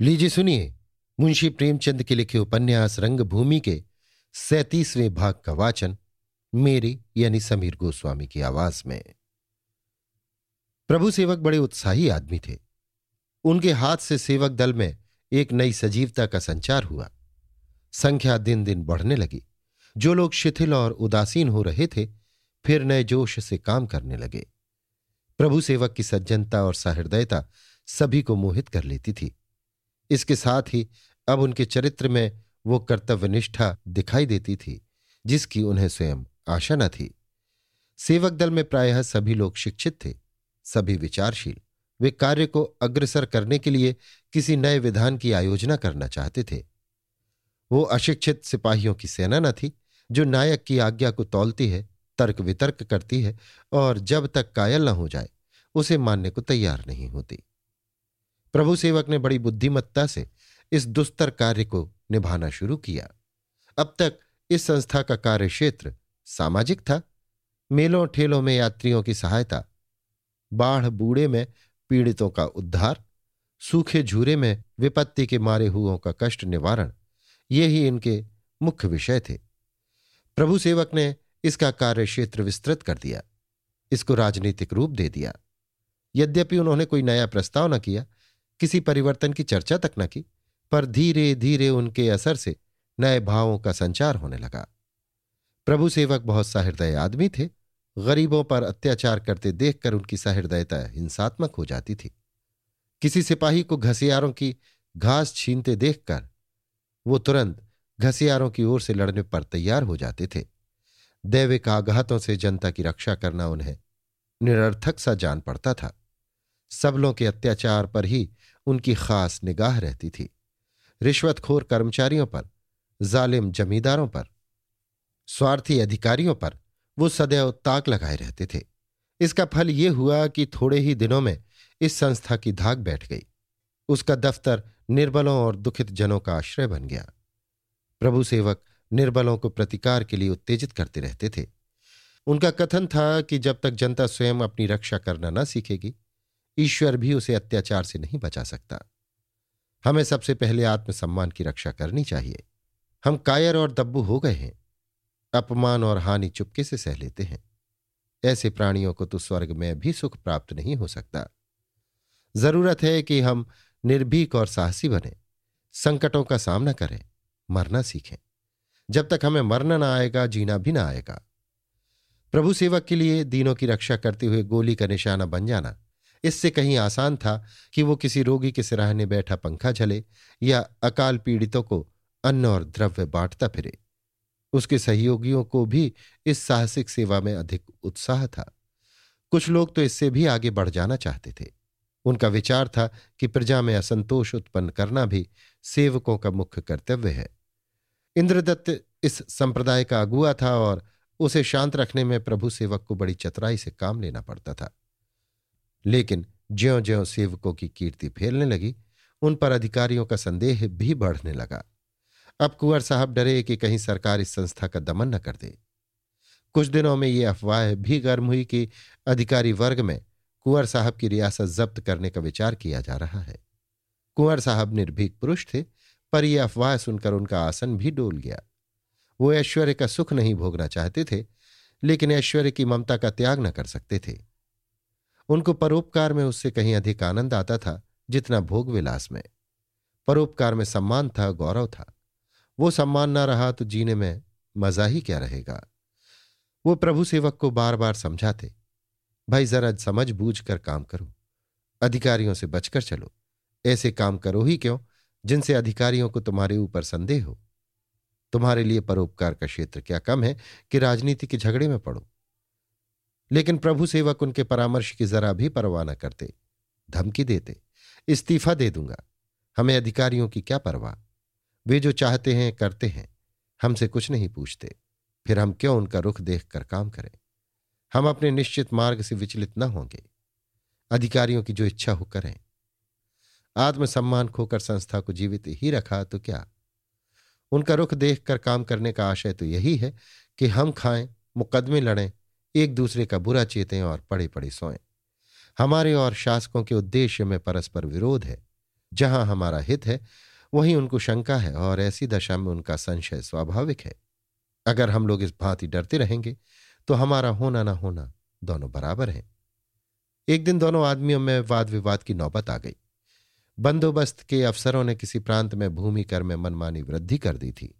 लीजिए सुनिए मुंशी प्रेमचंद के लिखे उपन्यास रंगभूमि के सैतीसवें भाग का वाचन मेरी यानी समीर गोस्वामी की आवाज़ में। प्रभु सेवक बड़े उत्साही आदमी थे। उनके हाथ से सेवक दल में एक नई सजीवता का संचार हुआ। संख्या दिन दिन बढ़ने लगी। जो लोग शिथिल और उदासीन हो रहे थे, फिर नए जोश से काम करने लगे। प्रभु सेवक की सज्जनता और सहृदयता सभी को मोहित कर लेती थी। इसके साथ ही अब उनके चरित्र में वो कर्तव्यनिष्ठा दिखाई देती थी, जिसकी उन्हें स्वयं आशा न थी। सेवक दल में प्रायः सभी लोग शिक्षित थे, सभी विचारशील। वे कार्य को अग्रसर करने के लिए किसी नए विधान की आयोजना करना चाहते थे। वो अशिक्षित सिपाहियों की सेना न थी, जो नायक की आज्ञा को तौलती है तर्क वितर्क करती है और जब तक कायल न हो जाए, उसे मानने को तैयार नहीं होती। प्रभु सेवक ने बड़ी बुद्धिमत्ता से इस दुस्तर कार्य को निभाना शुरू किया। अब तक इस संस्था का कार्य क्षेत्र सामाजिक था। मेलों, ठेलों में यात्रियों की सहायता, बाढ़, बूढ़े में पीड़ितों का उद्धार, सूखे झूरे में विपत्ति के मारे हुओं का कष्ट निवारण, ये ही इनके मुख्य विषय थे। प्रभु सेवक ने इसका कार्य क्षेत्र विस्तृत कर दिया, इसको राजनीतिक रूप दे दिया। यद्यपि उन्होंने कोई नया प्रस्ताव न किया किसी परिवर्तन की चर्चा तक न की, पर धीरे धीरे उनके असर से नए भावों का संचार होने लगा। प्रभु सेवक बहुत सहृदय आदमी थे। गरीबों पर अत्याचार करते देखकर उनकी सहृदयता हिंसात्मक हो जाती थी। किसी सिपाही को घसियारों की घास छीनते देखकर वो तुरंत घसियारों की ओर से लड़ने पर तैयार हो जाते थे। दैविक आघातों से जनता की रक्षा करना उन्हें निरर्थक सा जान पड़ता था। सबलों के अत्याचार पर ही उनकी खास निगाह रहती थी। रिश्वतखोर कर्मचारियों पर, जालिम जमींदारों पर, स्वार्थी अधिकारियों पर वो सदैव ताक लगाए रहते थे। इसका फल ये हुआ कि थोड़े ही दिनों में इस संस्था की धाक बैठ गई। उसका दफ्तर निर्बलों और दुखित जनों का आश्रय बन गया। प्रभु सेवक निर्बलों को प्रतिकार के लिए उत्तेजित करते रहते थे। उनका कथन था कि जब तक जनता स्वयं अपनी रक्षा करना न सीखेगी ईश्वर भी उसे अत्याचार से नहीं बचा सकता। हमें सबसे पहले आत्मसम्मान की रक्षा करनी चाहिए। हम कायर और दब्बू हो गए हैं। अपमान और हानि चुपके से सह लेते हैं। ऐसे प्राणियों को तो स्वर्ग में भी सुख प्राप्त नहीं हो सकता। ज़रूरत है कि हम निर्भीक और साहसी बने, संकटों का सामना करें, मरना सीखें। जब तक हमें मरना ना आएगा, जीना भी ना आएगा। प्रभु सेवक के लिए दीनों की रक्षा करते हुए गोली का निशाना बन जाना इससे कहीं आसान था कि वो किसी रोगी के सिराहने बैठा पंखा झले या अकाल पीड़ितों को अन्न और द्रव्य बांटता फिरे। उसके सहयोगियों को भी इस साहसिक सेवा में अधिक उत्साह था। कुछ लोग तो इससे भी आगे बढ़ जाना चाहते थे। उनका विचार था कि प्रजा में असंतोष उत्पन्न करना भी सेवकों का मुख्य कर्तव्य है। इंद्रदत्त इस संप्रदाय का अगुआ था और उसे शांत रखने में प्रभु सेवक को बड़ी चतुराई से काम लेना पड़ता था। लेकिन ज्यो ज्यो सेवकों की कीर्ति फैलने लगी, उन पर अधिकारियों का संदेह भी बढ़ने लगा। अब कुंवर साहब डरे कि कहीं सरकार इस संस्था का दमन न कर दे। कुछ दिनों में ये अफवाह भी गर्म हुई कि अधिकारी वर्ग में कुंवर साहब की रियासत जब्त करने का विचार किया जा रहा है। कुंवर साहब निर्भीक पुरुष थे, पर यह अफवाह सुनकर उनका आसन भी डोल गया। वो ऐश्वर्य का सुख नहीं भोगना चाहते थे, लेकिन ऐश्वर्य की ममता का त्याग न कर सकते थे। उनको परोपकार में उससे कहीं अधिक आनंद आता था, जितना भोग विलास में। परोपकार में सम्मान था, गौरव था। वो सम्मान ना रहा तो जीने में मज़ा ही क्या रहेगा? वो प्रभु सेवक को बार बार समझाते, भाई, जरा समझ बूझ कर काम करो। अधिकारियों से बचकर चलो। ऐसे काम करो ही क्यों? जिनसे अधिकारियों को तुम्हारे ऊपर संदेह हो। तुम्हारे लिए परोपकार का क्षेत्र क्या कम है कि राजनीति के झगड़े में पड़ो? लेकिन प्रभु सेवक उनके परामर्श की जरा भी परवाह न करते। धमकी देते, इस्तीफा दे दूँगा, हमें अधिकारियों की क्या परवाह? वे जो चाहते हैं, करते हैं, हमसे कुछ नहीं पूछते, फिर हम क्यों उनका रुख देख कर काम करें? हम अपने निश्चित मार्ग से विचलित न होंगे। अधिकारियों की जो इच्छा हो करें। आत्मसम्मान खोकर संस्था को जीवित ही रखा तो क्या? उनका रुख देख कर काम करने का आशय तो यही है कि हम खाएँ, मुकदमे लड़ें एक दूसरे का बुरा चेतें और पड़े पड़े सोएँ। हमारे और शासकों के उद्देश्य में परस्पर विरोध है। जहाँ हमारा हित है, वहीं उनको शंका है और ऐसी दशा में उनका संशय स्वाभाविक है। अगर हम लोग इस भांति डरते रहेंगे तो हमारा होना ना होना दोनों बराबर हैं। एक दिन दोनों आदमियों में वाद विवाद की नौबत आ गई। बंदोबस्त के अफसरों ने किसी प्रांत में भूमि कर में मनमानी वृद्धि कर दी थी।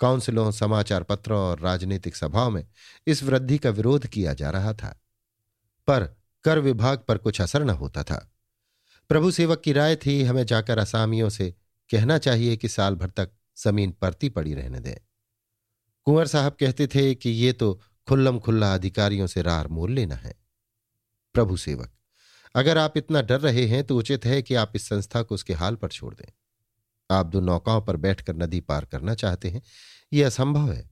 काउंसिलों समाचार पत्रों और राजनीतिक सभाओं में इस वृद्धि का विरोध किया जा रहा था। पर कर विभाग पर कुछ असर न होता था। प्रभु सेवक की राय थी, हमें जाकर असामियों से कहना चाहिए कि साल भर तक ज़मीन परती पड़ी रहने दें। कुंवर साहब कहते थे कि ये तो खुल्लम खुल्ला अधिकारियों से रार मोल लेना है। प्रभु सेवक, अगर आप इतना डर रहे हैं तो उचित है कि आप इस संस्था को उसके हाल पर छोड़ दें। आप दो नौकाओं पर बैठकर नदी पार करना चाहते हैं, यह असंभव है।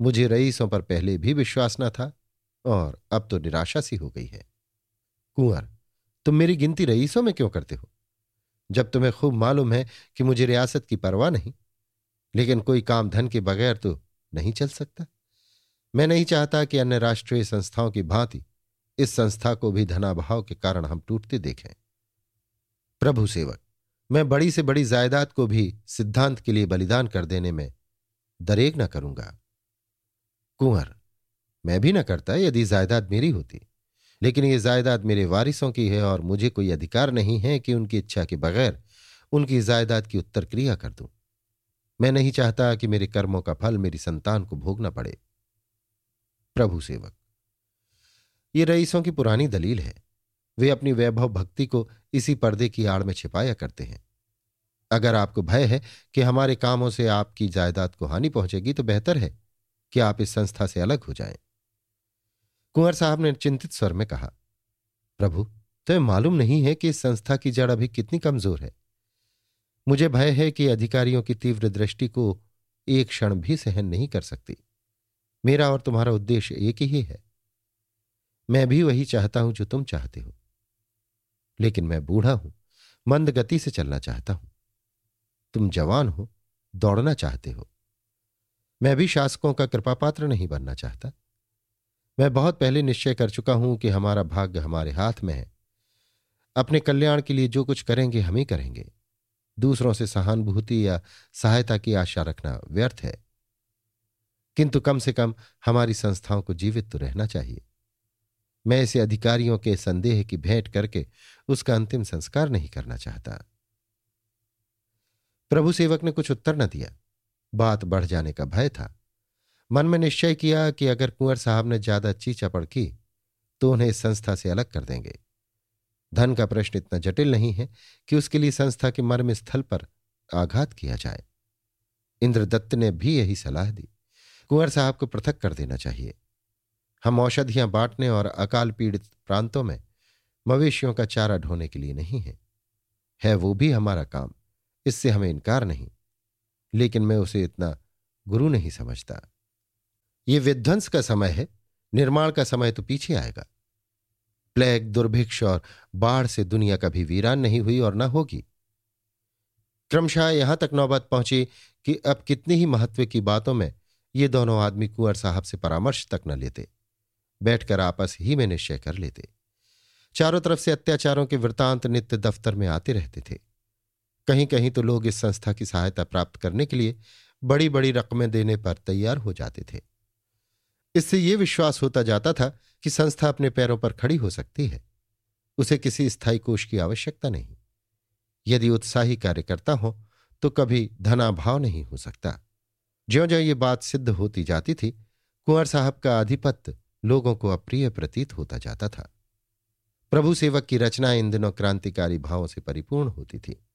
मुझे रईसों पर पहले भी विश्वास न था और अब तो निराशा सी हो गई है। कुंवर, तुम मेरी गिनती रईसों में क्यों करते हो? जब तुम्हें खूब मालूम है कि मुझे रियासत की परवाह नहीं, लेकिन कोई काम धन के बगैर तो नहीं चल सकता। मैं नहीं चाहता कि अन्य राष्ट्रीय संस्थाओं की भांति इस संस्था को भी धनाभाव के कारण हम टूटते देखें। प्रभु सेवक मैं बड़ी से बड़ी जायदाद को भी सिद्धांत के लिए बलिदान कर देने में दरेग न करूँगा। कुंवर, मैं भी न करता यदि जायदाद मेरी होती। लेकिन ये जायदाद मेरे वारिसों की है और मुझे कोई अधिकार नहीं है कि उनकी इच्छा के बगैर उनकी जायदाद की उत्तर क्रिया कर दूँ। मैं नहीं चाहता कि मेरे कर्मों का फल मेरी संतान को भोगना पड़े। प्रभु सेवक, ये रईसों की पुरानी दलील है। वे अपनी वैभव भक्ति को इसी पर्दे की आड़ में छिपाया करते हैं। अगर आपको भय है कि हमारे कामों से आपकी जायदाद को हानि पहुंचेगी तो बेहतर है कि आप इस संस्था से अलग हो जाएँ। कुंवर साहब ने चिंतित स्वर में कहा, प्रभु तुम्हें मालूम नहीं है कि इस संस्था की जड़ अभी कितनी कमज़ोर है। मुझे भय है कि अधिकारियों की तीव्र दृष्टि को एक क्षण भी सहन नहीं कर सकती। मेरा और तुम्हारा उद्देश्य एक ही है। मैं भी वही चाहता हूँ जो तुम चाहते हो। लेकिन मैं बूढ़ा हूँ, मंद गति से चलना चाहता हूँ। तुम जवान हो, दौड़ना चाहते हो। मैं भी शासकों का कृपा पात्र नहीं बनना चाहता। मैं बहुत पहले निश्चय कर चुका हूँ कि हमारा भाग्य हमारे हाथ में है। अपने कल्याण के लिए जो कुछ करेंगे, हम ही करेंगे। दूसरों से सहानुभूति या सहायता की आशा रखना व्यर्थ है। किंतु कम से कम हमारी संस्थाओं को जीवित तो रहना चाहिए। मैं इसे अधिकारियों के संदेह की भेंट करके उसका अंतिम संस्कार नहीं करना चाहता। प्रभु सेवक ने कुछ उत्तर न दिया। बात बढ़ जाने का भय था। मन में निश्चय किया कि अगर कुंवर साहब ने ज़्यादा चीचापड़ की तो उन्हें इस संस्था से अलग कर देंगे। धन का प्रश्न इतना जटिल नहीं है कि उसके लिए संस्था के मर्म स्थल पर आघात किया जाए। इंद्रदत्त ने भी यही सलाह दी। कुंवर साहब को पृथक कर देना चाहिए। हम औषधियाँ बांटने और अकाल पीड़ित प्रांतों में मवेशियों का चारा ढोने के लिए नहीं है। है वो भी हमारा काम, इससे हमें इनकार नहीं। लेकिन मैं उसे इतना गुरु नहीं समझता। ये विध्वंस का समय है, निर्माण का समय तो पीछे आएगा। प्लेग, दुर्भिक्ष और बाढ़ से दुनिया कभी वीरान नहीं हुई और न होगी। क्रमशः यहाँ तक नौबत पहुँची कि अब कितनी ही महत्व की बातों में ये दोनों आदमी कुंवर साहब से परामर्श तक न लेते। बैठकर आपस ही में निश्चय कर लेते। चारों तरफ़ से अत्याचारों के वृतांत नित्य दफ्तर में आते रहते थे। कहीं कहीं तो लोग इस संस्था की सहायता प्राप्त करने के लिए बड़ी बड़ी रकमें देने पर तैयार हो जाते थे। इससे यह विश्वास होता जाता था कि संस्था अपने पैरों पर खड़ी हो सकती है। उसे किसी स्थायी कोष की आवश्यकता नहीं। यदि उत्साही कार्यकर्ता हो तो कभी धनाभाव नहीं हो सकता। ज्यो ज्यो ये बात सिद्ध होती जाती थी, कुंवर साहब का आधिपत्य लोगों को अप्रिय प्रतीत होता जाता था। प्रभु सेवक की रचना इन दिनों क्रांतिकारी भावों से परिपूर्ण होती थी।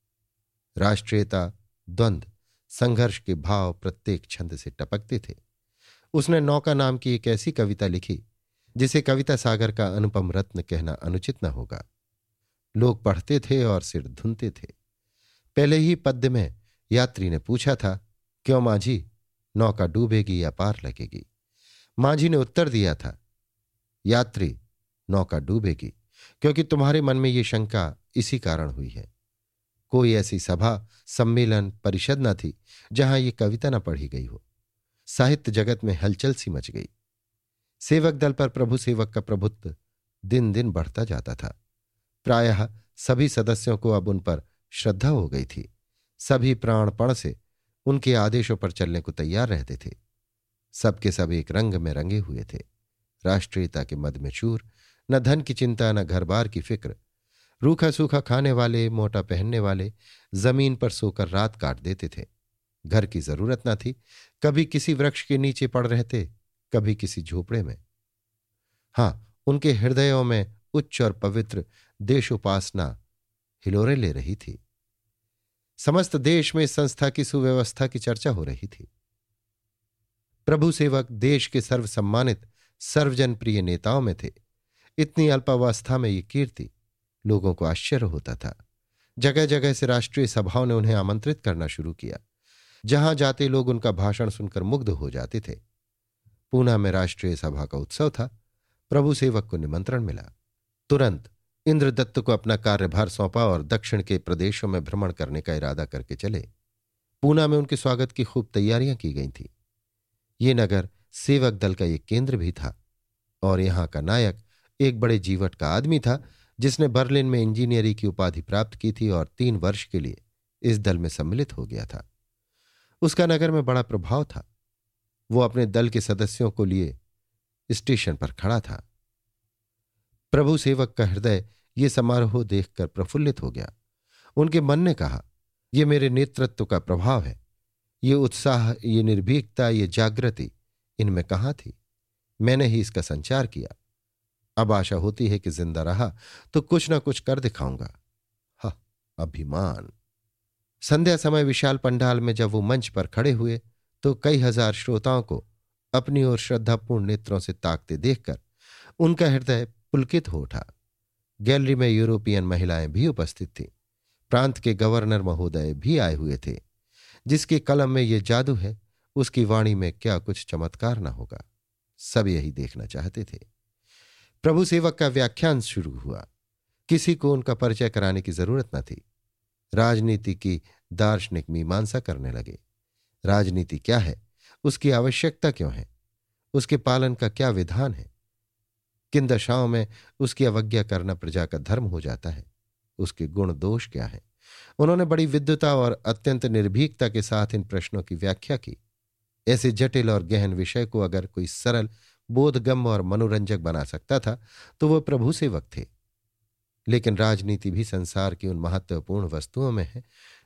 राष्ट्रीयता द्वंद्व संघर्ष के भाव प्रत्येक छंद से टपकते थे। उसने नौका नाम की एक ऐसी कविता लिखी, जिसे कविता सागर का अनुपम रत्न कहना अनुचित न होगा। लोग पढ़ते थे और सिर धुनते थे। पहले ही पद्य में यात्री ने पूछा था, क्यों मांझी नौका डूबेगी या पार लगेगी? मांझी ने उत्तर दिया था यात्री नौका डूबेगी, क्योंकि तुम्हारे मन में ये शंका इसी कारण हुई है। कोई ऐसी सभा, सम्मेलन, परिषद न थी, जहाँ ये कविता न पढ़ी गई हो। साहित्य जगत में हलचल सी मच गई। सेवक दल पर प्रभु सेवक का प्रभुत्व दिन दिन बढ़ता जाता था। प्रायः सभी सदस्यों को अब उन पर श्रद्धा हो गई थी। सभी प्राणपण से उनके आदेशों पर चलने को तैयार रहते थे। सबके सब एक रंग में रंगे हुए थे। राष्ट्रीयता के मद में चूर, न धन की चिंता, न घर बार की फ़िक्र। रूखा सूखा खाने वाले, मोटा पहनने वाले, ज़मीन पर सोकर रात काट देते थे। घर की ज़रूरत न थी। कभी किसी वृक्ष के नीचे पड़ रहते कभी किसी झोपड़े में। हाँ, उनके हृदयों में उच्च और पवित्र देशोपासना हिलोरे ले रही थी। समस्त देश में संस्था की सुव्यवस्था की चर्चा हो रही थी। प्रभु सेवक देश के सर्वसम्मानित सर्वजन प्रिय नेताओं में थे। इतनी अल्पावस्था में ये कीर्ति लोगों को आश्चर्य होता था। जगह जगह से राष्ट्रीय सभाओं ने उन्हें आमंत्रित करना शुरू किया। जहाँ जाते लोग उनका भाषण सुनकर मुग्ध हो जाते थे। पूना में राष्ट्रीय सभा का उत्सव था। प्रभु सेवक को निमंत्रण मिला। तुरंत इंद्रदत्त को अपना कार्यभार सौंपा और दक्षिण के प्रदेशों में भ्रमण करने का इरादा करके चले। पूना में उनके स्वागत की खूब तैयारियाँ की गई थी। ये नगर सेवक दल का एक केंद्र भी था और यहाँ का नायक एक बड़े जीवट का आदमी था, जिसने बर्लिन में इंजीनियरिंग की उपाधि प्राप्त की थी और तीन वर्ष के लिए इस दल में सम्मिलित हो गया था। उसका नगर में बड़ा प्रभाव था। वो अपने दल के सदस्यों को लिए स्टेशन पर खड़ा था। प्रभु सेवक का हृदय ये समारोह देखकर प्रफुल्लित हो गया। उनके मन ने कहा यह मेरे नेतृत्व का प्रभाव है। ये उत्साह, ये निर्भीकता, ये जागृति इनमें कहाँ थी? मैंने ही इसका संचार किया। अब आशा होती है कि ज़िंदा रहा तो कुछ ना कुछ कर दिखाऊँगा। हा, अभिमान। संध्या समय विशाल पंडाल में जब वो मंच पर खड़े हुए तो कई हज़ार श्रोताओं को अपनी ओर श्रद्धापूर्ण नेत्रों से ताकते देखकर उनका हृदय पुलकित हो उठा। गैलरी में यूरोपियन महिलाएँ भी उपस्थित थीं। प्रांत के गवर्नर महोदय भी आए हुए थे, जिसकी कलम में ये जादू है उसकी वाणी में क्या कुछ चमत्कार न होगा। सब यही देखना चाहते थे। प्रभु सेवक का व्याख्यान शुरू हुआ। किसी को उनका परिचय कराने की ज़रूरत न थी। राजनीति की दार्शनिक मीमांसा करने लगे। राजनीति क्या है? उसकी आवश्यकता क्यों है? उसके पालन का क्या विधान है? किन दशाओं में उसकी अवज्ञा करना प्रजा का धर्म हो जाता है? उसके गुण दोष क्या है? उन्होंने बड़ी विद्युता और अत्यंत निर्भीकता के साथ इन प्रश्नों की व्याख्या की। ऐसे जटिल और गहन विषय को अगर कोई सरल बोधगम्य और मनोरंजक बना सकता था तो वह प्रभु सेवक थे। लेकिन राजनीति भी संसार की उन महत्वपूर्ण वस्तुओं में है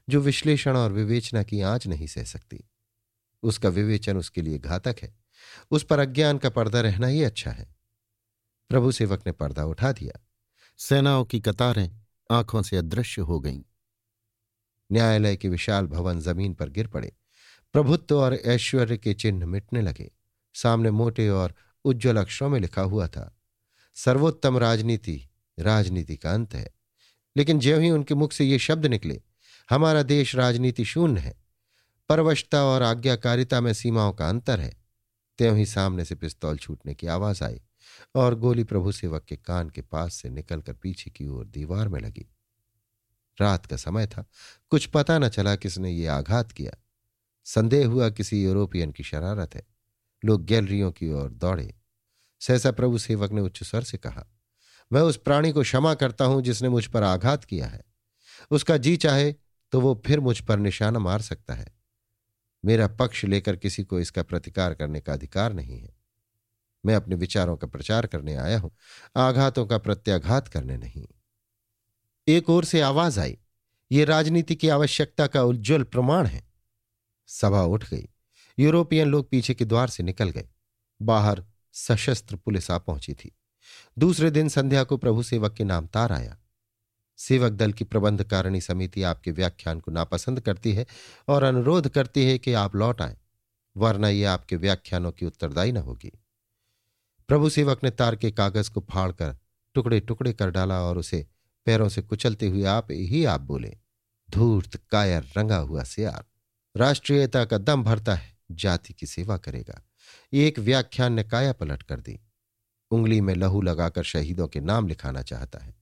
जो विश्लेषण और विवेचना की आँच नहीं सह सकती। उसका विवेचन उसके लिए घातक है। उस पर अज्ञान का पर्दा रहना ही अच्छा है। प्रभु सेवक ने पर्दा उठा दिया। सेनाओं की कतारें आँखों से अदृश्य हो गईं। न्यायालय के विशाल भवन ज़मीन पर गिर पड़े। प्रभुत्व और ऐश्वर्य के चिन्ह मिटने लगे। सामने मोटे और उज्ज्वल अक्षरों में लिखा हुआ था, सर्वोत्तम राजनीति राजनीति का अंत है। लेकिन ज्यों ही उनके मुख से ये शब्द निकले, हमारा देश राजनीति शून्य है, परवशता और आज्ञाकारिता में सीमाओं का अंतर है। त्यों ही सामने से पिस्तौल छूटने की आवाज़ आई और गोली प्रभु सेवक के कान के पास से निकलकर पीछे की ओर दीवार में लगी। रात का समय था, कुछ पता न चला किसने ये आघात किया। संदेह हुआ किसी यूरोपियन की शरारत है। लोग गैलरियों की ओर दौड़े। सहसा प्रभु सेवक ने उच्च स्वर से कहा, मैं उस प्राणी को क्षमा करता हूँ जिसने मुझ पर आघात किया है। उसका जी चाहे तो वो फिर मुझ पर निशाना मार सकता है। मेरा पक्ष लेकर किसी को इसका प्रतिकार करने का अधिकार नहीं है। मैं अपने विचारों का प्रचार करने आया हूँ, आघातों का प्रत्याघात करने नहीं। एक ओर से आवाज़ आई, ये राजनीति की आवश्यकता का उज्जवल प्रमाण है। सभा उठ गई। यूरोपियन लोग पीछे के द्वार से निकल गए। बाहर सशस्त्र पुलिस आ पहुँची थी। दूसरे दिन संध्या को प्रभु सेवक के नाम तार आया। सेवक दल की प्रबंध कारिणी समिति आपके व्याख्यान को नापसंद करती है और अनुरोध करती है कि आप लौट आए, वरना यह आपके व्याख्यानों की उत्तरदायी न होगी। प्रभु सेवक ने तार के कागज़ को फाड़कर टुकड़े टुकड़े कर डाला और उसे पैरों से कुचलते हुए आप ही आप बोले, धूर्त कायर रंगा हुआ से सियार। राष्ट्रीयता का दम भरता है, जाति की सेवा करेगा। एक व्याख्यान ने काया पलट कर दी। उंगली में लहू लगाकर शहीदों के नाम लिखाना चाहता है।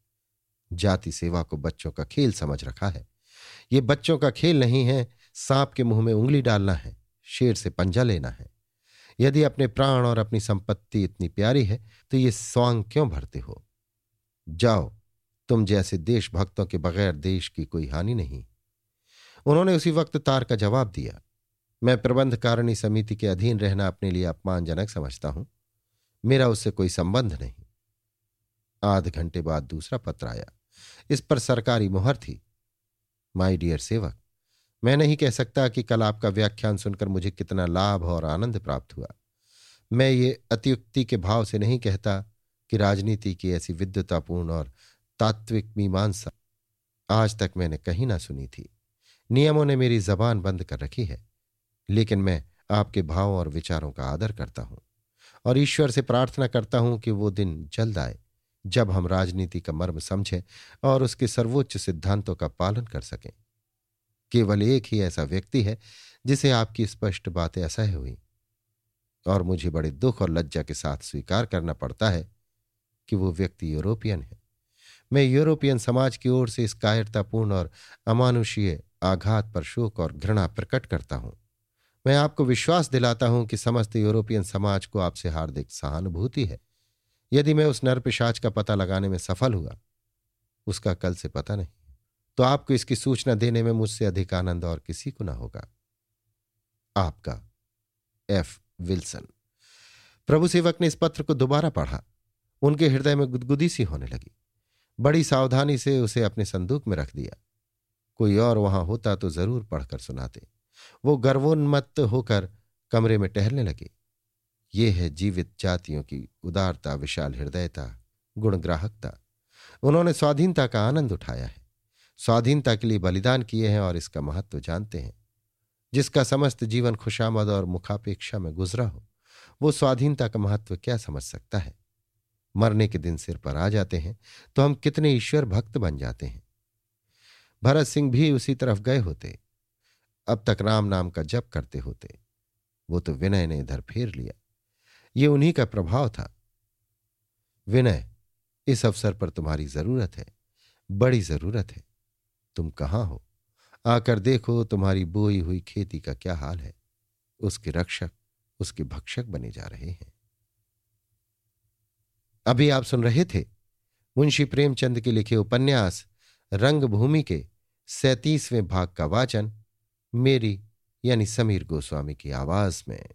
जाति सेवा को बच्चों का खेल समझ रखा है। ये बच्चों का खेल नहीं है, सांप के मुँह में उंगली डालना है, शेर से पंजा लेना है। यदि अपने प्राण और अपनी संपत्ति इतनी प्यारी है तो ये स्वांग क्यों भरते हो? जाओ, तुम जैसे देशभक्तों के बगैर देश की कोई हानि नहीं। उन्होंने उसी वक्त तार का जवाब दिया। मैं प्रबंध कारिणी समिति के अधीन रहना अपने लिए अपमानजनक समझता हूँ। मेरा उससे कोई संबंध नहीं। आध घंटे बाद दूसरा पत्र आया। इस पर सरकारी मुहर थी। माई डियर सेवक, मैं नहीं कह सकता कि कल आपका व्याख्यान सुनकर मुझे कितना लाभ और आनंद प्राप्त हुआ। मैं ये अतियुक्ति के भाव से नहीं कहता कि राजनीति की ऐसी विद्युतापूर्ण और तात्विक मीमांसा आज तक मैंने कहीं ना सुनी थी। नियमों ने मेरी जबान बंद कर रखी है, लेकिन मैं आपके भाव और विचारों का आदर करता हूँ और ईश्वर से प्रार्थना करता हूँ कि वो दिन जल्द आए, जब हम राजनीति का मर्म समझें और उसके सर्वोच्च सिद्धांतों का पालन कर सकें। केवल एक ही ऐसा व्यक्ति है, जिसे आपकी स्पष्ट बातें असह्य हुई और मुझे बड़े दुख और लज्जा के साथ स्वीकार करना पड़ता है कि वो व्यक्ति यूरोपियन है। मैं यूरोपियन समाज की ओर से इस कायरतापूर्ण और अमानुषीय आघात पर शोक और घृणा प्रकट करता हूँ। मैं आपको विश्वास दिलाता हूँ कि समस्त यूरोपियन समाज को आपसे हार्दिक सहानुभूति है। यदि मैं उस नरपिशाच का पता लगाने में सफल हुआ, उसका कल से पता नहीं तो आपको इसकी सूचना देने में मुझसे अधिक आनंद और किसी को ना होगा। आपका एफ़. विल्सन। प्रभु सेवक ने इस पत्र को दोबारा पढ़ा। उनके हृदय में गुदगुदी सी होने लगी। बड़ी सावधानी से उसे अपने संदूक में रख दिया। कोई और वहाँ होता तो ज़रूर पढ़कर सुनाते। वो गर्वोन्मत्त होकर कमरे में टहलने लगे। ये है जीवित जातियों की उदारता, विशाल हृदयता, गुणग्राहकता। उन्होंने स्वाधीनता का आनंद उठाया है। स्वाधीनता के लिए बलिदान किए हैं और इसका महत्व जानते हैं। जिसका समस्त जीवन खुशामद और मुखापेक्षा में गुजरा हो, वो स्वाधीनता का महत्व क्या समझ सकता है? मरने के दिन सिर पर आ जाते हैं तो हम कितने ईश्वर भक्त बन जाते हैं। भरत सिंह भी उसी तरफ़ गए होते। अब तक राम नाम का जप करते होते। वो तो विनय ने इधर फेर लिया। ये उन्हीं का प्रभाव था। विनय, इस अवसर पर तुम्हारी ज़रूरत है। बड़ी ज़रूरत है। तुम कहाँ हो? आकर देखो तुम्हारी बोई हुई खेती का क्या हाल है। उसके रक्षक, उसके भक्षक बने जा रहे हैं। अभी आप सुन रहे थे मुंशी प्रेमचंद के लिखे उपन्यास रंगभूमि के सैतीसवें भाग का वाचन मेरी यानी समीर गोस्वामी की आवाज़ में।